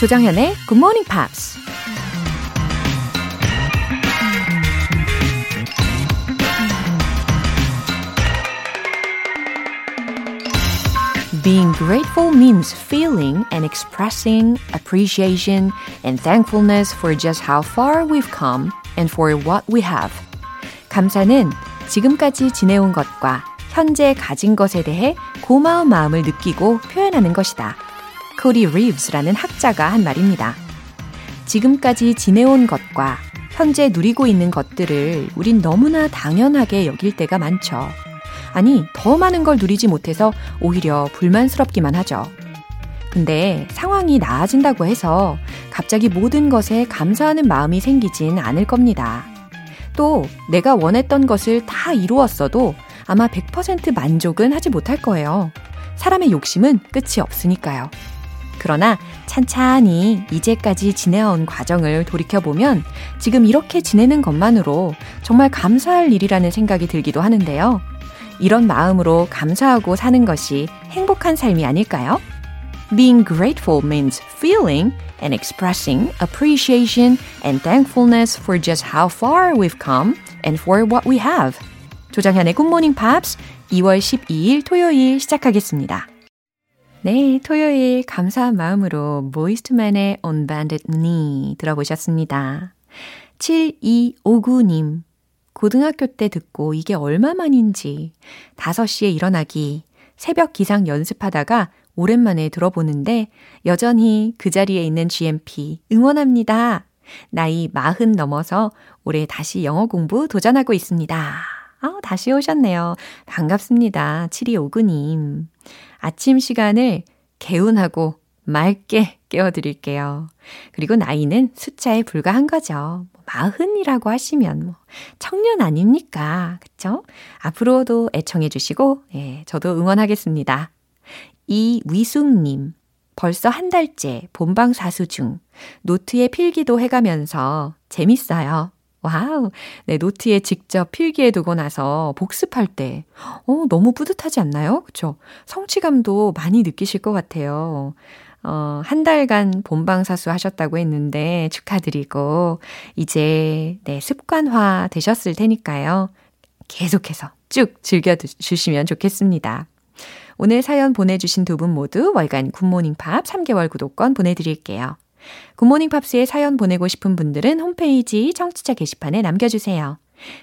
조정현의 Good Morning Pops. Being grateful means feeling and expressing appreciation and thankfulness for just how far we've come and for what we have. 감사는 지금까지 지내온 것과 현재 가진 것에 대해 고마운 마음을 느끼고 표현하는 것이다. 코디 리브스라는 학자가 한 말입니다. 지금까지 지내온 것과 현재 누리고 있는 것들을 우린 너무나 당연하게 여길 때가 많죠. 아니, 더 많은 걸 누리지 못해서 오히려 불만스럽기만 하죠. 근데 상황이 나아진다고 해서 갑자기 모든 것에 감사하는 마음이 생기진 않을 겁니다. 또 내가 원했던 것을 다 이루었어도 아마 100% 만족은 하지 못할 거예요. 사람의 욕심은 끝이 없으니까요. 그러나 찬찬히 이제까지 지내온 과정을 돌이켜보면 지금 이렇게 지내는 것만으로 정말 감사할 일이라는 생각이 들기도 하는데요. 이런 마음으로 감사하고 사는 것이 행복한 삶이 아닐까요? Being grateful means feeling and expressing appreciation and thankfulness for just how far we've come and for what we have. Good Morning Pops 2월 12일 토요일 시작하겠습니다. 네, 토요일 감사한 마음으로 모이스트맨의 Unbanded Knee 들어보셨습니다. 7259님, 고등학교 때 듣고 이게 얼마만인지 5시에 일어나기, 새벽 기상 연습하다가 오랜만에 들어보는데 여전히 그 자리에 있는 GMP 응원합니다. 나이 마흔 넘어서 올해 다시 영어 공부 도전하고 있습니다. 아, 다시 오셨네요. 반갑습니다. 7259님. 아침 시간을 개운하고 맑게 깨워드릴게요. 그리고 나이는 숫자에 불과한 거죠. 마흔이라고 하시면 뭐 청년 아닙니까? 그쵸? 앞으로도 애청해 주시고, 예, 저도 응원하겠습니다. 이위숙님, 벌써 한 달째 본방 사수 중 노트에 필기도 해가면서 재밌어요. 와우. 네, 노트에 직접 필기해 두고 나서 복습할 때, 어, 너무 뿌듯하지 않나요? 그쵸? 성취감도 많이 느끼실 것 같아요. 어, 한 달간 본방사수 하셨다고 했는데 축하드리고, 이제, 네, 습관화 되셨을 테니까요. 계속해서 쭉 즐겨주시면 좋겠습니다. 오늘 사연 보내주신 두 분 모두 월간 굿모닝 팝스 3개월 구독권 보내드릴게요. 굿모닝 팝스에 사연 보내고 싶은 분들은 홈페이지 청취자 게시판에 남겨주세요.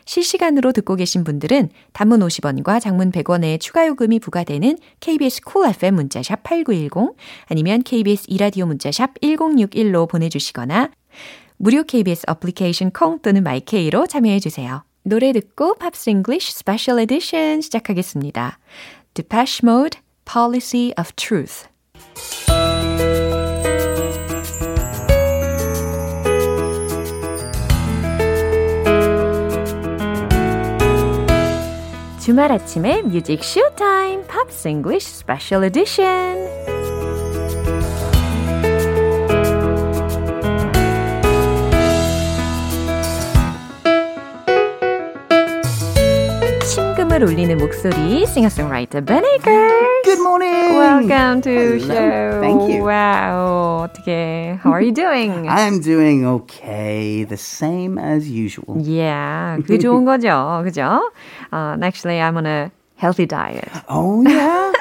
실시간으로 듣고 계신 분들은 단문 50원과 장문 100원의 추가 요금이 부과되는 KBS 쿨 cool FM 문자샵 8910 아니면 KBS 이라디오 문자샵 1061로 보내주시거나 무료 KBS 어플리케이션 콩 또는 마이케이로 참여해 주세요. 노래 듣고 Pops English Special Edition 시작하겠습니다. Depeche Mode, Policy of Truth 주말 아침에 뮤직 쇼타임 팝스 잉글리쉬 스페셜 에디션 심금을 울리는 목소리 싱어송라이터 Ben Akers Good morning. Welcome to Hello. show. Thank you. Wow. 어떻게 How are you doing? I'm doing okay, the same as usual. Yeah, 그게 좋은 거죠. 그죠? Uh, and actually, I'm on a healthy diet Oh yeah,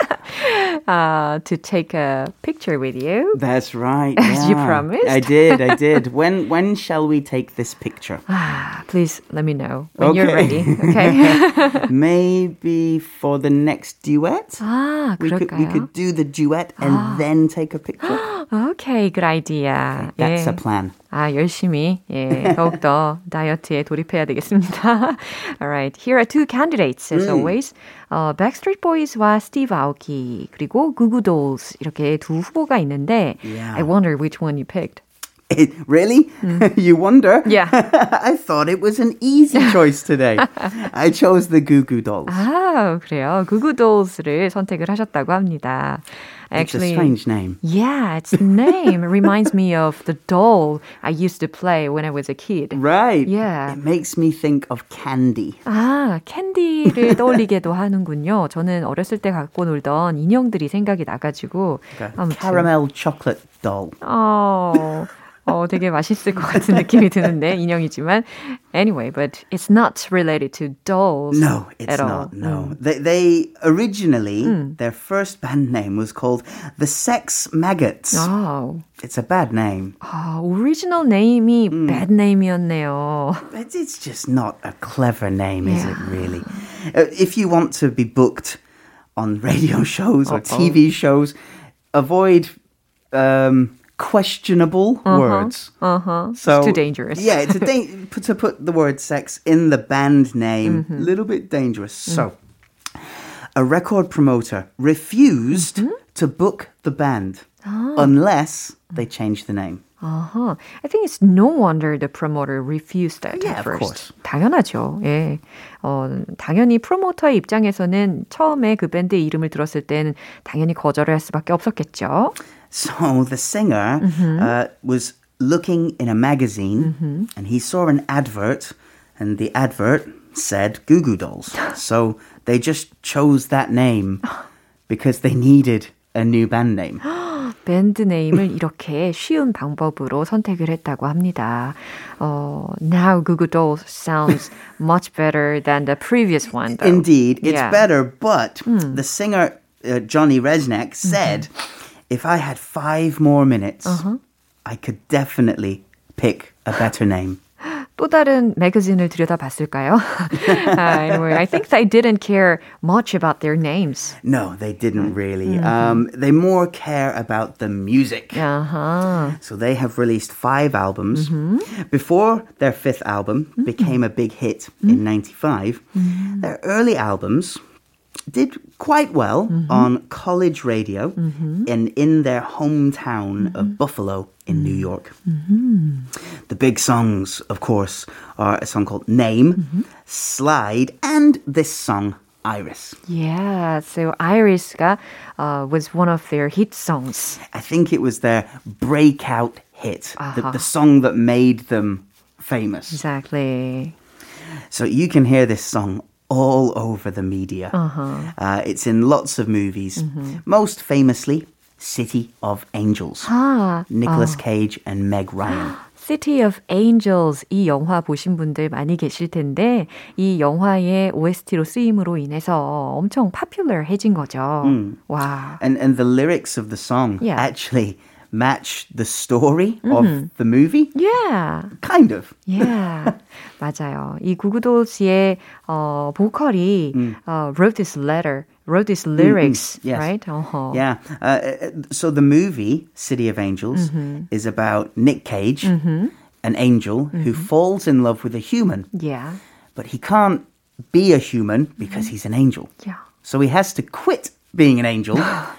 uh, to take a picture with you. that's right. As you yeah. promised. I did. I did. When when shall we take this picture? Ah, please let me know when you're Okay. ready. Okay. Maybe for the next duet. 아, We could we 그럴까요? could do the duet and then take a picture. Okay, good idea. That's 예. a plan. 아, 열심히, 예, 더욱더 다이어트에 돌입해야 되겠습니다. Alright, here are two candidates, as always. 어, Backstreet Boys와 Steve Aoki, 그리고 Goo Goo Dolls, 이렇게 두 후보가 있는데, Yeah. I wonder which one you picked. It, really? you wonder? Yeah. I thought it was an easy choice today. I chose the Goo Goo Dolls. 아, 그래요. 구구돌스를 선택을 하셨다고 합니다. it's a strange name. Yeah, its name reminds me of the doll I used to play when I was a kid. Right. Yeah. It makes me think of candy. 아, 캔디를 떠올리게도 하는군요. 저는 어렸을 때 갖고 놀던 인형들이 생각이 나가지고. 아무튼. Caramel chocolate doll. 어, 어, 되게 맛있을 것 같은 느낌이 드는데, 인형이지만. Anyway, but it's not related to dolls. No, it's at not. all. No. They, they originally, their first band name was called The Sex Maggots. 아, It's a bad name. 아, 오리지널 네임이 bad name이었네요. It's, it's just not a clever name, is it really? Uh, if you want to be booked on radio shows or TV shows, avoid um, questionable words. Uh-huh. So it's too dangerous. Yeah, it's a da- put- to put the word sex in the band name, a little bit dangerous. So, a record promoter refused to book the band unless they changed the name. Uh-huh. I think it's no wonder the promoter refused that Yeah, at of first. course. 당연하죠. 예. 어, 당연히 프로모터의 입장에서는 처음에 그 밴드의 이름을 들었을 때는 당연히 거절을 할 수밖에 없었겠죠. So the singer uh, was looking in a magazine and he saw an advert, and the advert said Goo Goo Dolls. so they just chose that name because they needed a new band name. 밴드 네임을 이렇게 쉬운 방법으로 선택을 했다고 합니다. 어, now Google Dolls sounds much better than the previous one. Though. Indeed, it's Yeah. better, but the singer uh, Johnny Resnick said, if I had five more minutes, I could definitely pick a better name. 또 다른 매거진을 들여다봤을까요? uh, anyway, I think they didn't care much about their names. No, they didn't really. Um, they more care about the music. 아하. So they have released five albums. Before their fifth album became a big hit in 95, their early albums did quite well mm-hmm. on college radio mm-hmm. and in their hometown of mm-hmm. Buffalo in New York. The big songs, of course, are a song called Name, Slide, and this song, Iris. Yeah, so Iris uh, was one of their hit songs. I think it was their breakout hit, Uh-huh. the song that made them famous. Exactly. So you can hear this song all over the media. Uh, it's in lots of movies, most famously, City of Angels. 아, Nicolas Cage and Meg Ryan. City of Angels 이 영화 보신 분들 많이 계실 텐데 이 영화의 OST로 쓰임으로 인해서 엄청 파퓰러해진 거죠. 와. And, and the lyrics of the song Yeah. actually match the story of the movie. Yeah. Kind of. Yeah. 맞아요. 이 구구돌스의 어, 보컬이 어, wrote this letter, wrote these lyrics, yes. right? 어허. Yeah. Uh, uh, so the movie City of Angels is about Nick Cage, an angel who falls in love with a human, Yeah. but he can't be a human because he's an angel. Yeah. So he has to quit being an angel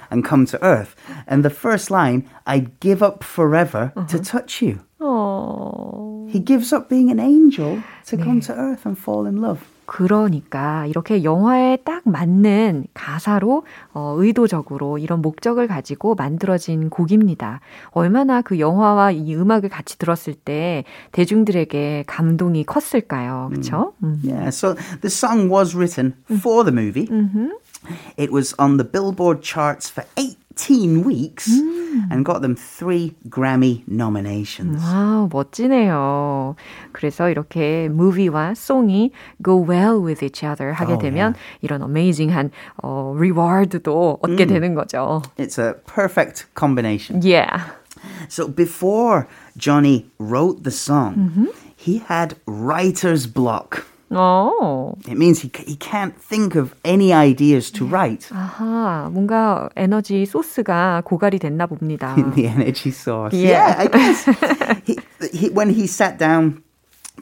and come to earth. And the first line, I'd give up forever to touch you. 어. He gives up being an angel to come to earth and fall in love. 그러니까 이렇게 영화에 딱 맞는 가사로 어, 의도적으로 이런 목적을 가지고 만들어진 곡입니다. 얼마나 그 영화와 이 음악을 같이 들었을 때 대중들에게 감동이 컸을까요? 그렇죠? Yeah, so the song was written for the movie. It was on the Billboard charts for 18 weeks and got them three Grammy nominations. 와, 멋지네요. 그래서 이렇게 무비와 송이 go well with each other 하게 Oh, 되면 이런 어메이징한 어, 리워드도 얻게 되는 거죠. It's a perfect combination. Yeah. So before Johnny wrote the song, he had writer's block. 어. It means he, he can't think of any ideas to write. 아하, 뭔가 에너지 소스가 고갈이 됐나 봅니다. the energy source. Yeah. I guess. he, he, when he sat down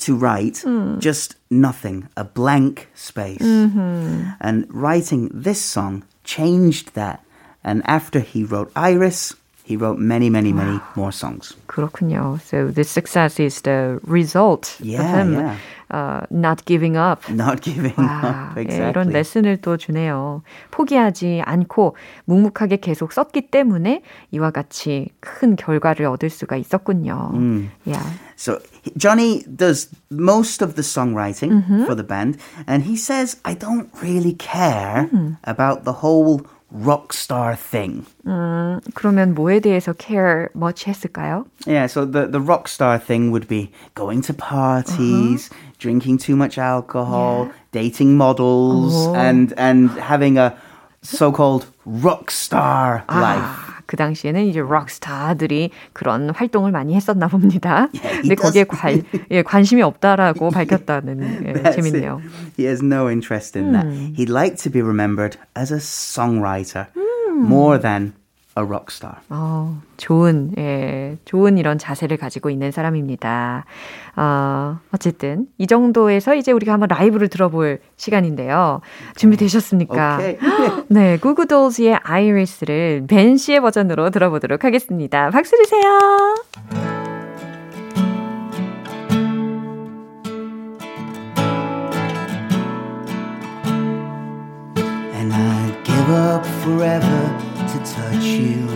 to write, just nothing, a blank space. And writing this song changed that. And after he wrote Iris, he wrote many, many, many more songs. 그렇군요. So the success is the result Yeah, of him yeah. uh, not giving up. Not giving 와, up. 예, Exactly. 이런 레슨을 또 주네요. 포기하지 않고 묵묵하게 계속 썼기 때문에 이와 같이 큰 결과를 얻을 수가 있었군요. Mm. Yeah. So Johnny does most of the songwriting Mm-hmm. for the band, and he says, "I don't really care Mm. about the whole rock star thing." 음, 그러면 뭐에 대해서 care much 했을까요? Yeah, so the the rock star thing would be going to parties, drinking too much alcohol, dating models, and and having a so-called rock star life. 아, 그 당시에는 이제 록스타들이 그런 활동을 많이 했었나 봅니다. he 근데 거기에. 관, 예, 관심이 없다라고 밝혔다는 예, 재밌네요. it. He has no interest in that. He'd like to be remembered as a songwriter more than a rock star. 어, 좋은, 예, 좋은 이런 자세를 가지고 있는 사람입니다. 어, 어쨌든, 이 정도에서 이제 우리가 한번 라이브를 들어볼 시간인데요. 준비되셨습니까? 오케이. 네, 구구돌즈의 아이리스를 벤 씨의 버전으로 들어보도록 하겠습니다. 박수 주세요. And I'd give up forever touch you.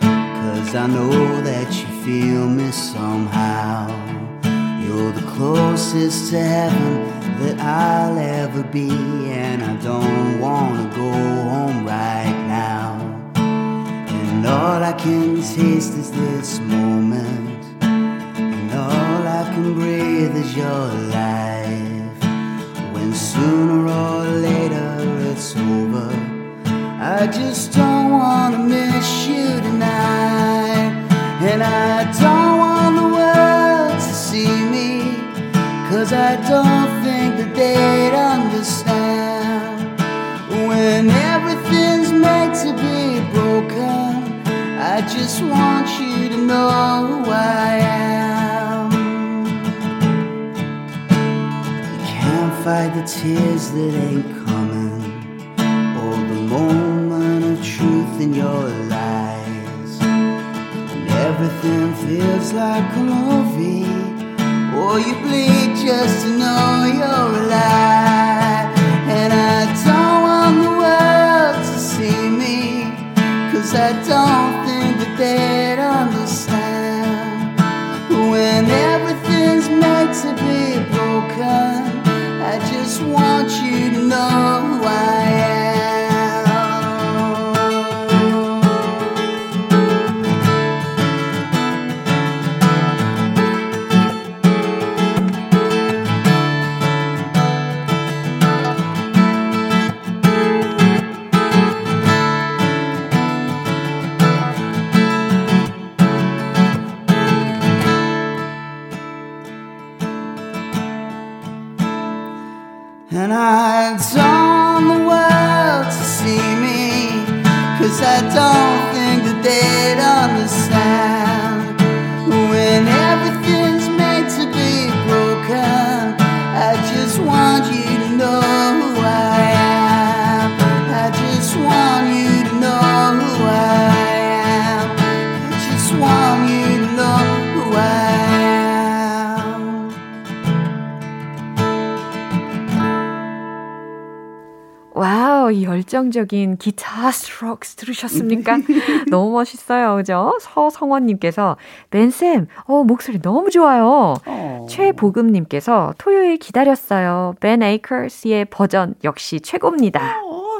Cause I know that you feel me somehow. You're the closest to heaven that I'll ever be. And I don't wanna go home right now. And all I can taste is this moment. Tears that ain't coming, or the moment of truth in your lies. And everything feels like a movie, or you bleed just to know you're alive. And I don't want the world to see me, cause I don't think that they'd understand. When everything's meant to be broken, want you to know 열정적인 기타 스트로크스 들으셨습니까? 너무 멋있어요. 그죠? 서성원님께서, 벤쌤, 어, 목소리 너무 좋아요. 최보금님께서, 토요일 기다렸어요. 벤 에이커스의 버전 역시 최고입니다.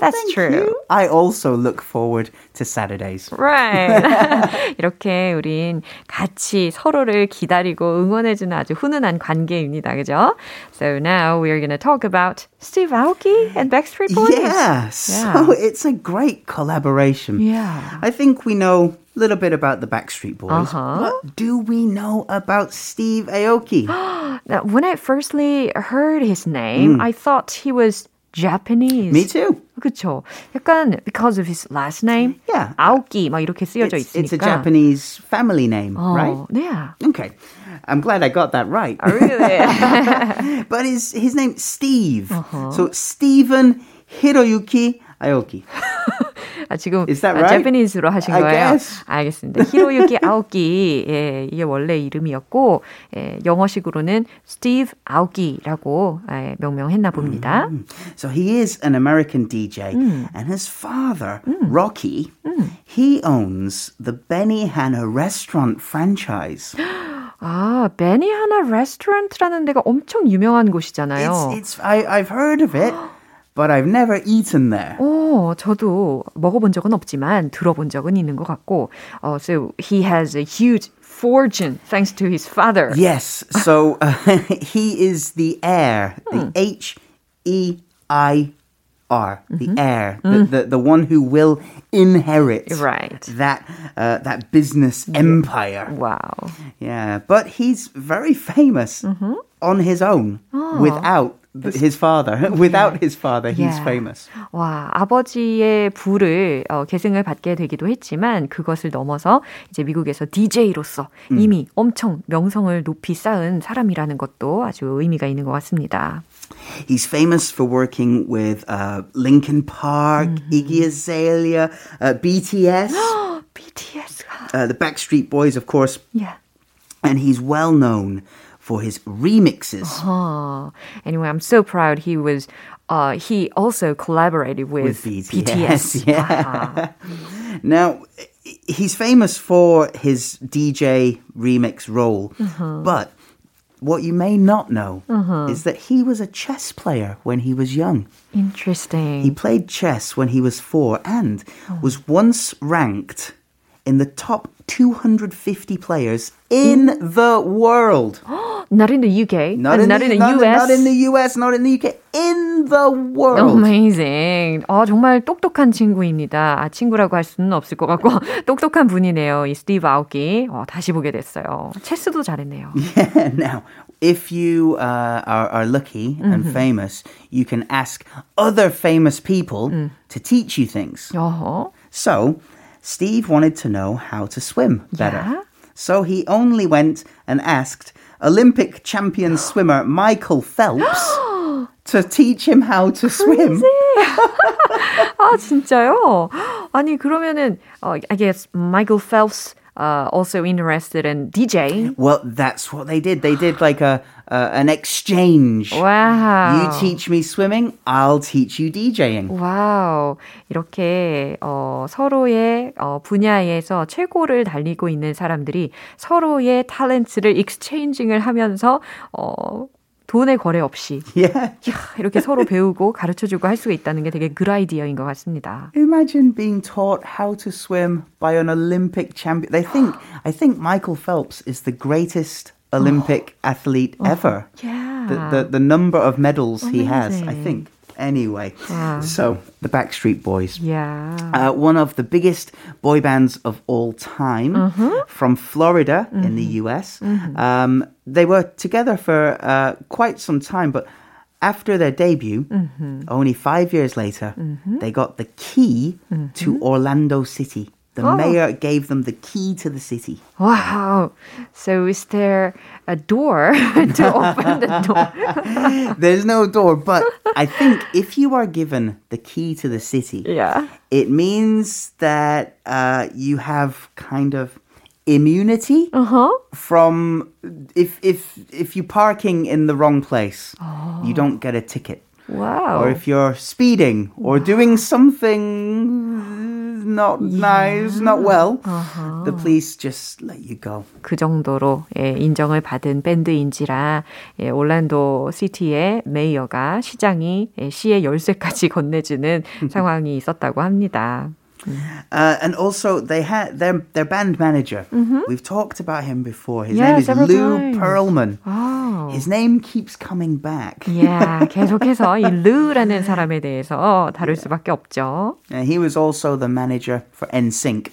That's Thank true. you. I also look forward to Saturdays. Right. 이렇게 우린 같이 서로를 기다리고 응원해주는 아주 훈훈한 관계입니다. 그죠? So now we're going to talk about Steve Aoki and Backstreet Boys. Yeah, so it's a great collaboration. Yeah. I think we know a little bit about the Backstreet Boys. Uh-huh. What do we know about Steve Aoki? Now, when I firstly heard his name, I thought he was Japanese. Me too. 그쵸. 약간 because of his last name. Yeah. 아오키 막 이렇게 쓰여져 It's, 있으니까. it's a Japanese family name, 어, right? Yeah. Okay. I'm glad I got that right. Oh, really? but his his name Steve. Uh-huh. So Stephen Hiroyuki Aoki. 아, 지금 Is that right? Japanese로 하신 I 거예요? guess. 알겠습니다. 히로유키 아오키 예, 이게 원래 이름이었고 예, 영어식으로는 스티브 아오키라고 예, 명명했나 봅니다. So he is an American DJ, and his father, Rocky, he owns the Benihana restaurant franchise. 아, 베니하나 레스토랑트라는 데가 엄청 유명한 곳이잖아요. It's, it's I, I've heard of it, but I've never eaten there. 어, 저도 먹어본 적은 없지만 들어본 적은 있는 것 같고, 어, so he has a huge fortune thanks to his father. Yes, so uh, he is the heir, the H E I R, the heir, the, the the one who will inherit Right. that uh, that business empire. 와우. Yeah, but he's very famous on his own without th- his father. without his father, he's Yeah. famous. 와, 아버지의 부를 어, 계승을 받게 되기도 했지만 그것을 넘어서 이제 미국에서 DJ로서 이미 엄청 명성을 높이 쌓은 사람이라는 것도 아주 의미가 있는 것 같습니다. He's famous for working with uh, Linkin Park, Iggy Azalea, uh, BTS, BTS가 uh, the Backstreet Boys, of course, yeah. and he's well known for his remixes. Oh, anyway, I'm so proud he was. Uh, he also collaborated with, With BTS, BTS. yeah. Now, he's famous for his DJ remix role, but what you may not know is that he was a chess player when he was young. Interesting. He played chess when he was four and was once ranked in the top 250 players in the world. not in the UK. Not, and in, not the, in the not, US. not in the US, not in the UK, in the world. Amazing. 어, 정말 똑똑한 친구입니다. 아, 친구라고 할 수는 없을 것 같고, 똑똑한 분이네요. 이 스티브 아우키. 어, 다시 보게 됐어요. 체스도 잘했네요. now, if you uh, are, are lucky and famous, you can ask other famous people to teach you things. 어허. So, Steve wanted to know how to swim better. Yeah. So he only went and asked Olympic champion swimmer Michael Phelps to teach him how to swim. 아, 진짜요? 아니, 그러면은, 어, I guess Michael Phelps uh, also interested in DJing. Well, that's what they did. They did like a uh, an exchange. 와우. You teach me swimming, I'll teach you DJing. 와우. 이렇게, 어, 서로의, 어, 분야에서 최고를 달리고 있는 사람들이 서로의 탤런트를 익스체인징을 하면서, 어, 돈의 거래 없이 Yeah. 이야, 이렇게 서로 배우고 가르쳐주고 할 수가 있다는 게 되게 그 아이디어인 것 같습니다. Imagine being taught how to swim by an Olympic champion. They think I think Michael Phelps is the greatest Olympic athlete ever. Yeah. The, the the number of medals he has, I think. Anyway, Wow. so the Backstreet Boys. Yeah. Uh, one of the biggest boy bands of all time from Florida in the US. Um, they were together for uh, quite some time, but after their debut, only five years later, they got the key to Orlando City. The Oh. mayor gave them the key to the city. Wow. So is there a door to open the door? There's no door, but I think if you are given the key to the city, Yeah. it means that uh, you have kind of immunity Uh-huh. from if if if you're parking in the wrong place, you don't get a ticket. Wow. Or if you're speeding or doing something not nice, not well, the police just let you go. 그 정도로 예, 인정을 받은 밴드인지라 예, 올란도 시티의 메이어가 시장이 예, 시의 열쇠까지 건네주는 상황이 있었다고 합니다. Uh, and also, they had their their band manager. We've talked about him before. His Yeah, name is several Lou times. Pearlman. 와우. His name keeps coming back. Yeah, 계속해서 이 르라는 사람에 대해서 다룰 수밖에 없죠. And he was also the manager for NSYNC.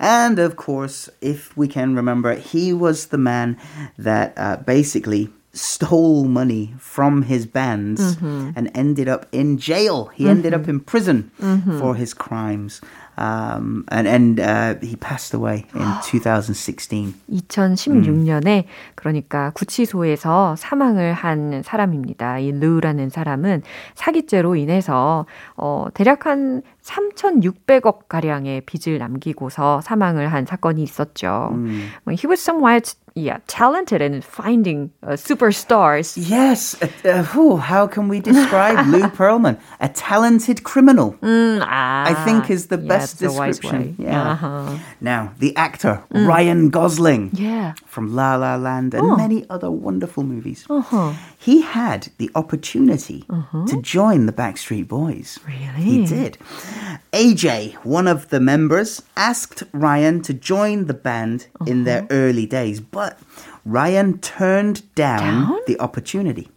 And of course, if we can remember, he was the man that uh, basically stole money from his bands and ended up in jail. He ended up in prison for his crimes. Um, and and uh, he passed away in 2016. 2016년에 그러니까 구치소에서 사망을 한 사람입니다. 이 르라는 사람은 사기죄로 인해서 어 대략 한 3,600억 가량의 빚을 남기고서 사망을 한 사건이 있었죠. 음. He was somewhat yeah, talented in finding uh, superstars. Yes. Uh, uh, whew, how can we describe Lou Pearlman? A talented criminal. Mm, ah, I think is the yeah, best description. Yeah. Uh-huh. Now, the actor mm. Ryan Gosling. Yeah. From La La Land and oh. many other wonderful movies. Uh-huh. He had the opportunity uh-huh. to join the Backstreet Boys. Really? He did. AJ, one of the members, asked Ryan to join the band in their early days, but Ryan turned down, down? the opportunity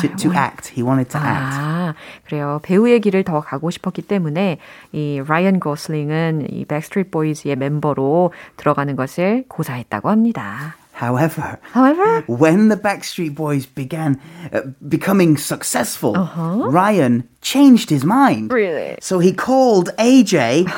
to, to act. He wanted to act. 아, 그래요. 배우의 길을 더 가고 싶었기 때문에 이 라이언 고슬링은 이 백스트리트 보이즈의 멤버로 들어가는 것을 고사했다고 합니다. However, however, when the Backstreet Boys began uh, becoming successful, uh-huh. Ryan changed his mind. Really? So he called AJ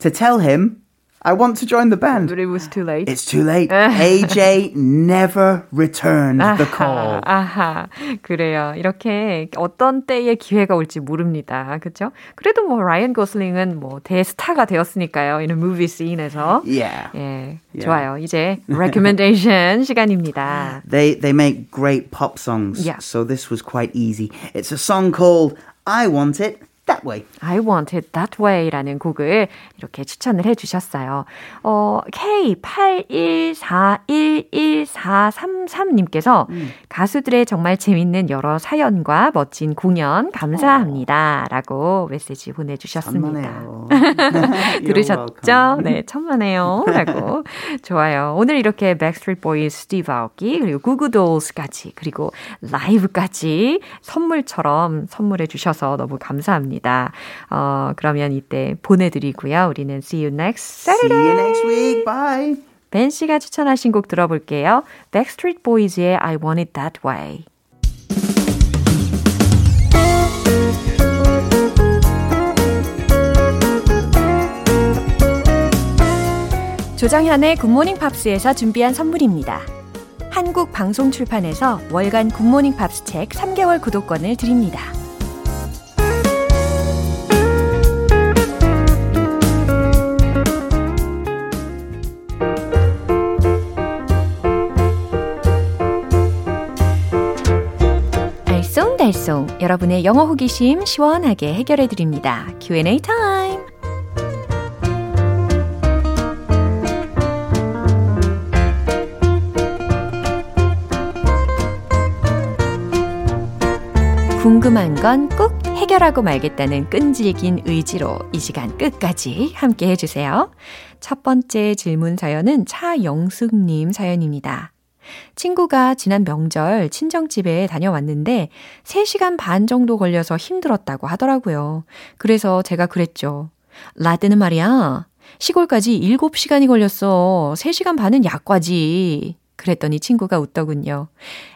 to tell him I want to join the band. But it was too late. It's too late. AJ never returned the call. 아하, 그래요. 이렇게 어떤 때에 기회가 올지 모릅니다. 그렇죠? 그래도 뭐 라이언 고슬링은 뭐 대스타가 되었으니까요. 이런 무비 씬에서. Yeah. 예, yeah. 좋아요. 이제 recommendation 시간입니다. They they make great pop songs. Yeah. So this was quite easy. It's a song called I Want It That Way. I Want It That Way라는 곡을 이렇게 추천을 해주셨어요. 어, K81411433님께서 음. 가수들의 정말 재밌는 여러 사연과 멋진 공연 감사합니다. 라고 메시지 보내주셨습니다. 들으셨죠? 네, 천만에요. 라고. 좋아요. 오늘 이렇게 Backstreet Boys, Steve Aoki, 그리고 구구돌스까지, 그리고 라이브까지 선물처럼 선물해 주셔서 너무 감사합니다. 있습니다. 어, 그러면 이때 보내드리고요. 우리는 see you next Saturday. See you next week. Bye. 벤 씨가 추천하신 곡 들어볼게요. Backstreet Boys의 I Want It That Way. 조장현의 굿모닝 팝스에서 준비한 선물입니다. 한국 방송 출판에서 월간 굿모닝 팝스 책 3개월 구독권을 드립니다. 알쏭달쏭 여러분의 영어 호기심 시원하게 해결해 드립니다. Q&A time. 궁금한 건 꼭 해결하고 말겠다는 끈질긴 의지로 이 시간 끝까지 함께 해주세요. 첫 번째 질문 사연은 차영숙님 사연입니다. 친구가 지난 명절 친정집에 다녀왔는데 3시간 반 정도 걸려서 힘들었다고 하더라고요. 그래서 제가 그랬죠. 라드는 말이야. 시골까지 7시간이 걸렸어. 3시간 반은 약과지. 그랬더니 친구가 웃더군요.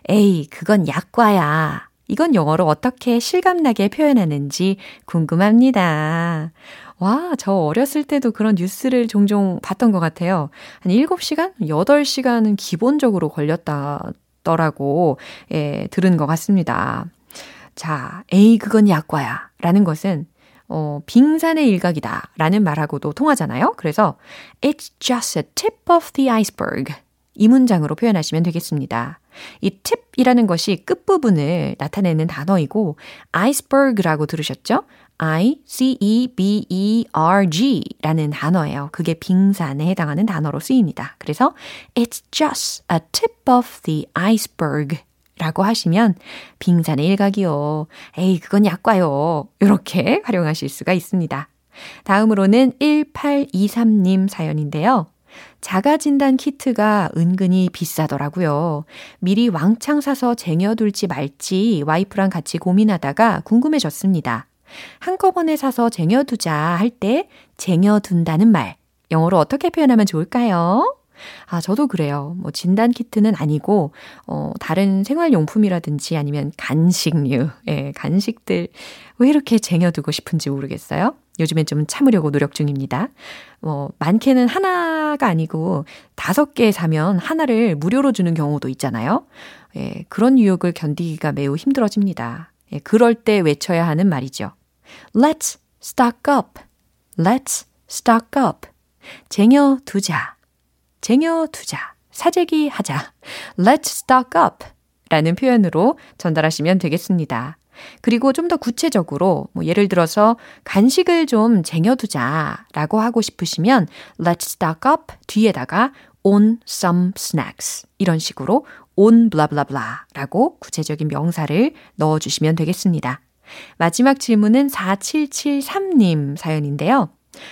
에이, 그건 약과야. 이건 영어로 어떻게 실감나게 표현하는지 궁금합니다. 와, 저 어렸을 때도 그런 뉴스를 종종 봤던 것 같아요. 한 7시간? 8시간은 기본적으로 걸렸다더라고, 예, 들은 것 같습니다. 자, 에이, 그건 약과야. 라는 것은, 어, 빙산의 일각이다. 라는 말하고도 통하잖아요. 그래서, it's just a tip of the iceberg. 이 문장으로 표현하시면 되겠습니다. 이 tip이라는 것이 끝부분을 나타내는 단어이고, iceberg라고 들으셨죠? I-C-E-B-E-R-G 라는 단어예요. 그게 빙산에 해당하는 단어로 쓰입니다. 그래서 It's just a tip of the iceberg 라고 하시면 빙산의 일각이요. 에이, 그건 약과요. 이렇게 활용하실 수가 있습니다. 다음으로는 1823님 사연인데요. 자가진단 키트가 은근히 비싸더라고요. 미리 왕창 사서 쟁여둘지 말지 와이프랑 같이 고민하다가 궁금해졌습니다. 한꺼번에 사서 쟁여두자 할 때 쟁여둔다는 말 영어로 어떻게 표현하면 좋을까요? 아, 저도 그래요. 뭐, 진단 키트는 아니고, 어, 다른 생활 용품이라든지 아니면 간식류, 예, 간식들, 왜 이렇게 쟁여두고 싶은지 모르겠어요. 요즘엔 좀 참으려고 노력 중입니다. 어, 많게는 하나가 아니고, 다섯 개 사면 하나를 무료로 주는 경우도 있잖아요. 예, 그런 유혹을 견디기가 매우 힘들어집니다. 예, 그럴 때 외쳐야 하는 말이죠. Let's stock up. Let's stock up. 쟁여두자. 쟁여두자. 사재기 하자. Let's stock up. 라는 표현으로 전달하시면 되겠습니다. 그리고 좀 더 구체적으로 뭐 예를 들어서 간식을 좀 쟁여두자 라고 하고 싶으시면 let's stock up 뒤에다가 on some snacks 이런 식으로 on blah blah blah 라고 구체적인 명사를 넣어주시면 되겠습니다. 마지막 질문은 4773님 사연인데요.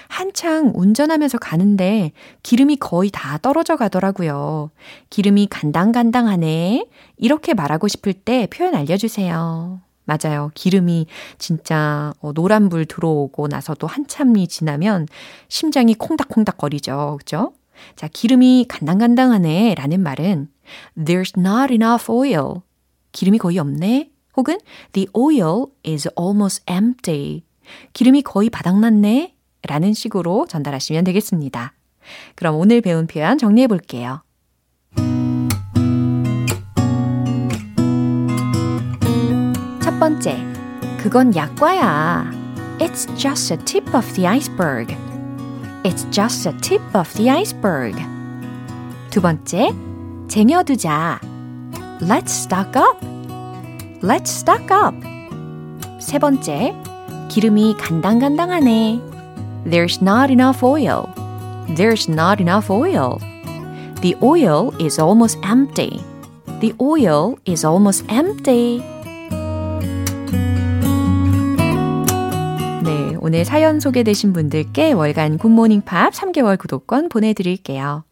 한창 운전하면서 가는데 기름이 거의 다 떨어져 가더라고요. 기름이 간당간당하네. 이렇게 말하고 싶을 때 표현 알려주세요. 맞아요. 기름이 진짜 어, 노란불 들어오고 나서도 한참이 지나면 심장이 콩닥콩닥 거리죠. 그죠? 자, 기름이 간당간당하네 라는 말은 There's not enough oil. 기름이 거의 없네. 혹은 The oil is almost empty. 기름이 거의 바닥났네. 라는 식으로 전달하시면 되겠습니다. 그럼 오늘 배운 표현 정리해 볼게요. 첫 번째, 그건 약과야. It's just a tip of the iceberg. It's just a tip of the iceberg. 두 번째, 쟁여두자. Let's stock up. Let's stock up. 세 번째, 기름이 간당간당하네. There's not enough oil. There's not enough oil. The oil is almost empty. The oil is almost empty. 네, 오늘 사연 소개되신 분들께 월간 굿모닝 팝 3개월 구독권 보내드릴게요.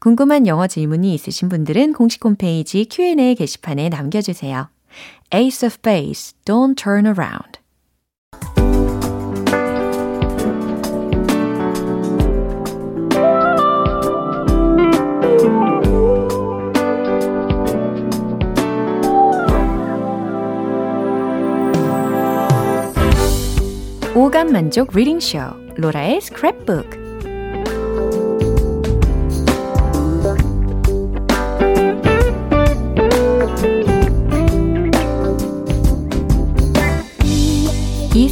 궁금한 영어 질문이 있으신 분들은 공식 홈페이지 Q&A 게시판에 남겨주세요. Ace of Base, Don't Turn Around. 오감 만족 리딩 쇼 로라의 스크랩북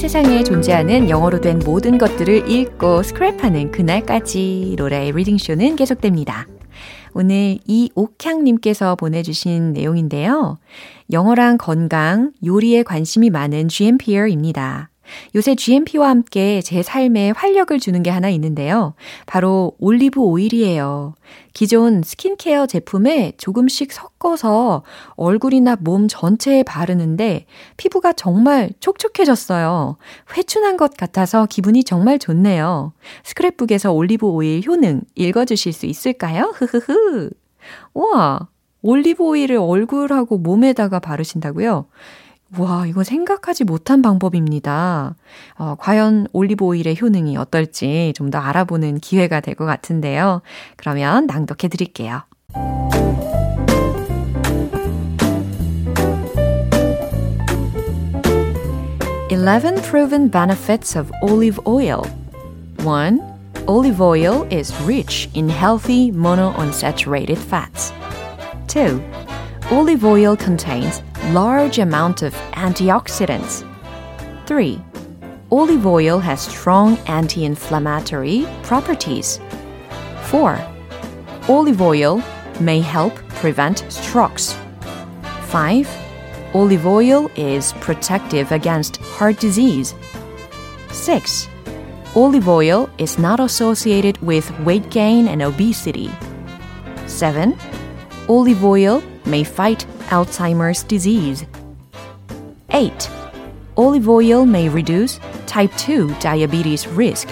세상에 존재하는 영어로 된 모든 것들을 읽고 스크랩하는 그날까지 로라의 reading 쇼는 계속됩니다. 오늘 이옥향님께서 보내주신 내용인데요. 영어랑 건강, 요리에 관심이 많은 GMPR입니다. 요새 GMP와 함께 제 삶에 활력을 주는 게 하나 있는데요. 바로 올리브 오일이에요. 기존 스킨케어 제품에 조금씩 섞어서 얼굴이나 몸 전체에 바르는데 피부가 정말 촉촉해졌어요. 회춘한 것 같아서 기분이 정말 좋네요. 스크랩북에서 올리브 오일 효능 읽어주실 수 있을까요? 흐흐흐. 우와, 올리브 오일을 얼굴하고 몸에다가 바르신다고요? 와, 이거 생각하지 못한 방법입니다. 어, 과연 올리브 오일의 효능이 어떨지 좀 더 알아보는 기회가 될 것 같은데요. 그러면 낭독해 드릴게요. Eleven proven benefits of olive oil. 1. Olive oil is rich in healthy monounsaturated fats. 2. Olive oil contains large amount of antioxidants. 3. Olive oil has strong anti-inflammatory properties. 4. Olive oil may help prevent strokes. 5. Olive oil is protective against heart disease. 6. Olive oil is not associated with weight gain and obesity. 7. Olive oil may fight Alzheimer's disease. 8. Olive oil may reduce type 2 diabetes risk.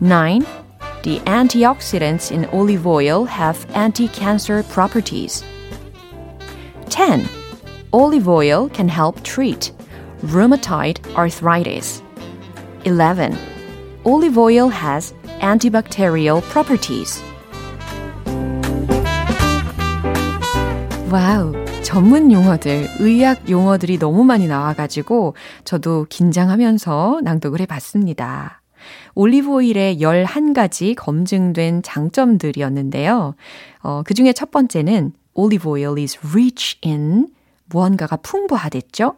9. The antioxidants in olive oil have anti cancer properties. 10. Olive oil can help treat rheumatoid arthritis. 11. Olive oil has antibacterial properties. Wow. 전문 용어들, 의학 용어들이 너무 많이 나와가지고 저도 긴장하면서 낭독을 해봤습니다. 올리브 오일의 11가지 검증된 장점들이었는데요. 어, 그 중에 첫 번째는 oil is rich in 무언가가 풍부하댔죠?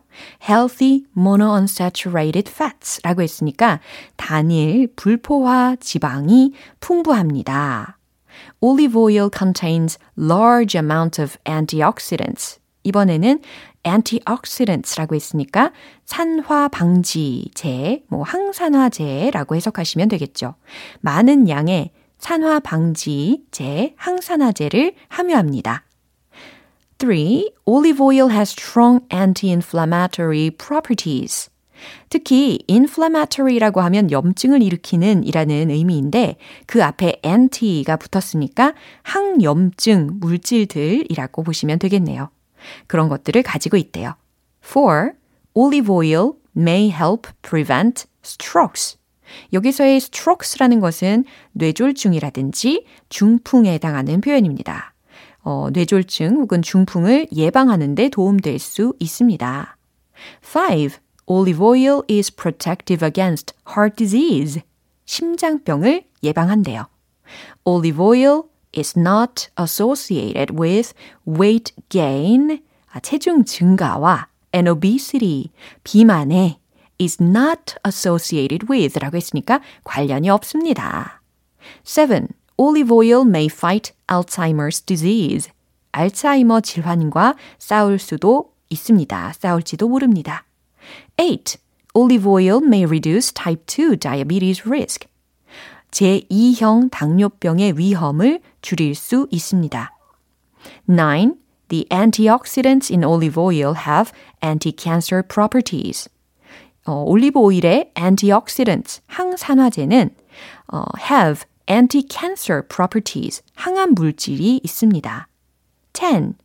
healthy monounsaturated fats 라고 했으니까 단일 불포화 지방이 풍부합니다. Olive oil contains large amount of antioxidants. 이번에는 antioxidants라고 했으니까 산화 방지제, 뭐 항산화제라고 해석하시면 되겠죠. 많은 양의 산화 방지제, 항산화제를 함유합니다. 3. Olive oil has strong anti-inflammatory properties. 특히 inflammatory라고 하면 염증을 일으키는 이라는 의미인데 그 앞에 anti가 붙었으니까 항염증 물질들이라고 보시면 되겠네요. 그런 것들을 가지고 있대요. 4. Olive oil may help prevent strokes. 여기서의 strokes라는 것은 뇌졸중이라든지 중풍에 해당하는 표현입니다. 어, 뇌졸중 혹은 중풍을 예방하는 데 도움될 수 있습니다. 5. Olive oil is protective against heart disease. 심장병을 예방한대요. Olive oil is not associated with weight gain, 아, 체중 증가와 and obesity, 비만에 is not associated with 라고 했으니까 관련이 없습니다. 7. Olive oil may fight Alzheimer's disease. 알츠하이머 질환과 싸울 수도 있습니다. 싸울지도 모릅니다. 8. Olive oil may reduce type 2 diabetes risk. 제2형 당뇨병의 위험을 줄일 수 있습니다. 9. The antioxidants in olive oil have anti-cancer properties. 어, 올리브 오일의 antioxidants, 항산화제는 어, have anti-cancer properties, 항암 물질이 있습니다. 10.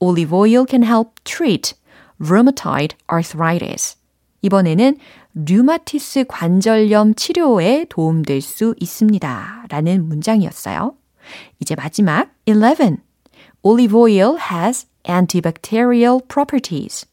Olive oil can help treat rheumatoid arthritis. 이번에는 류마티스 관절염 치료에 도움될 수 있습니다. 라는 문장이었어요. 이제 마지막 11. Olive oil has antibacterial properties.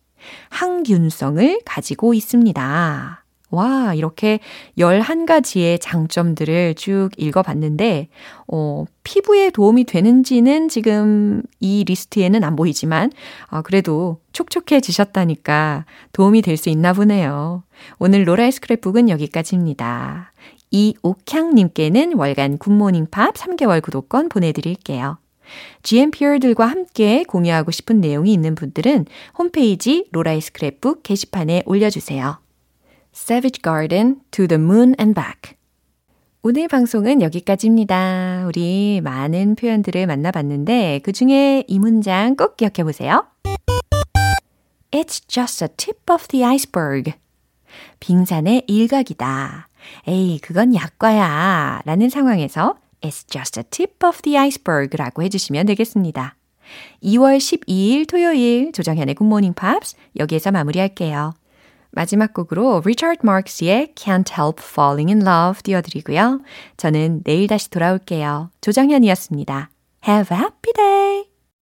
항균성을 가지고 있습니다. 와, 이렇게 11가지의 장점들을 쭉 읽어봤는데, 어, 피부에 도움이 되는지는 지금 이 리스트에는 안 보이지만, 아, 그래도 촉촉해지셨다니까 도움이 될 수 있나 보네요. 오늘 로라의 스크랩북은 여기까지입니다. 이옥향님께는 월간 굿모닝 팝 3개월 구독권 보내드릴게요. GMPR들과 함께 공유하고 싶은 내용이 있는 분들은 홈페이지 로라의 스크랩북 게시판에 올려주세요. Savage Garden to the Moon and Back 오늘 방송은 여기까지입니다. 우리 많은 표현들을 만나봤는데 그 중에 이 문장 꼭 기억해 보세요. It's just a tip of the iceberg. 빙산의 일각이다. 에이, 그건 약과야. 라는 상황에서 It's just a tip of the iceberg 라고 해주시면 되겠습니다. 2월 12일 토요일 조정현의 Good Morning Pops 여기에서 마무리할게요. 마지막 곡으로 리차드 마크스의 Can't Help Falling in Love 띄워드리고요. 저는 내일 다시 돌아올게요. 조정현이었습니다. Have a happy day!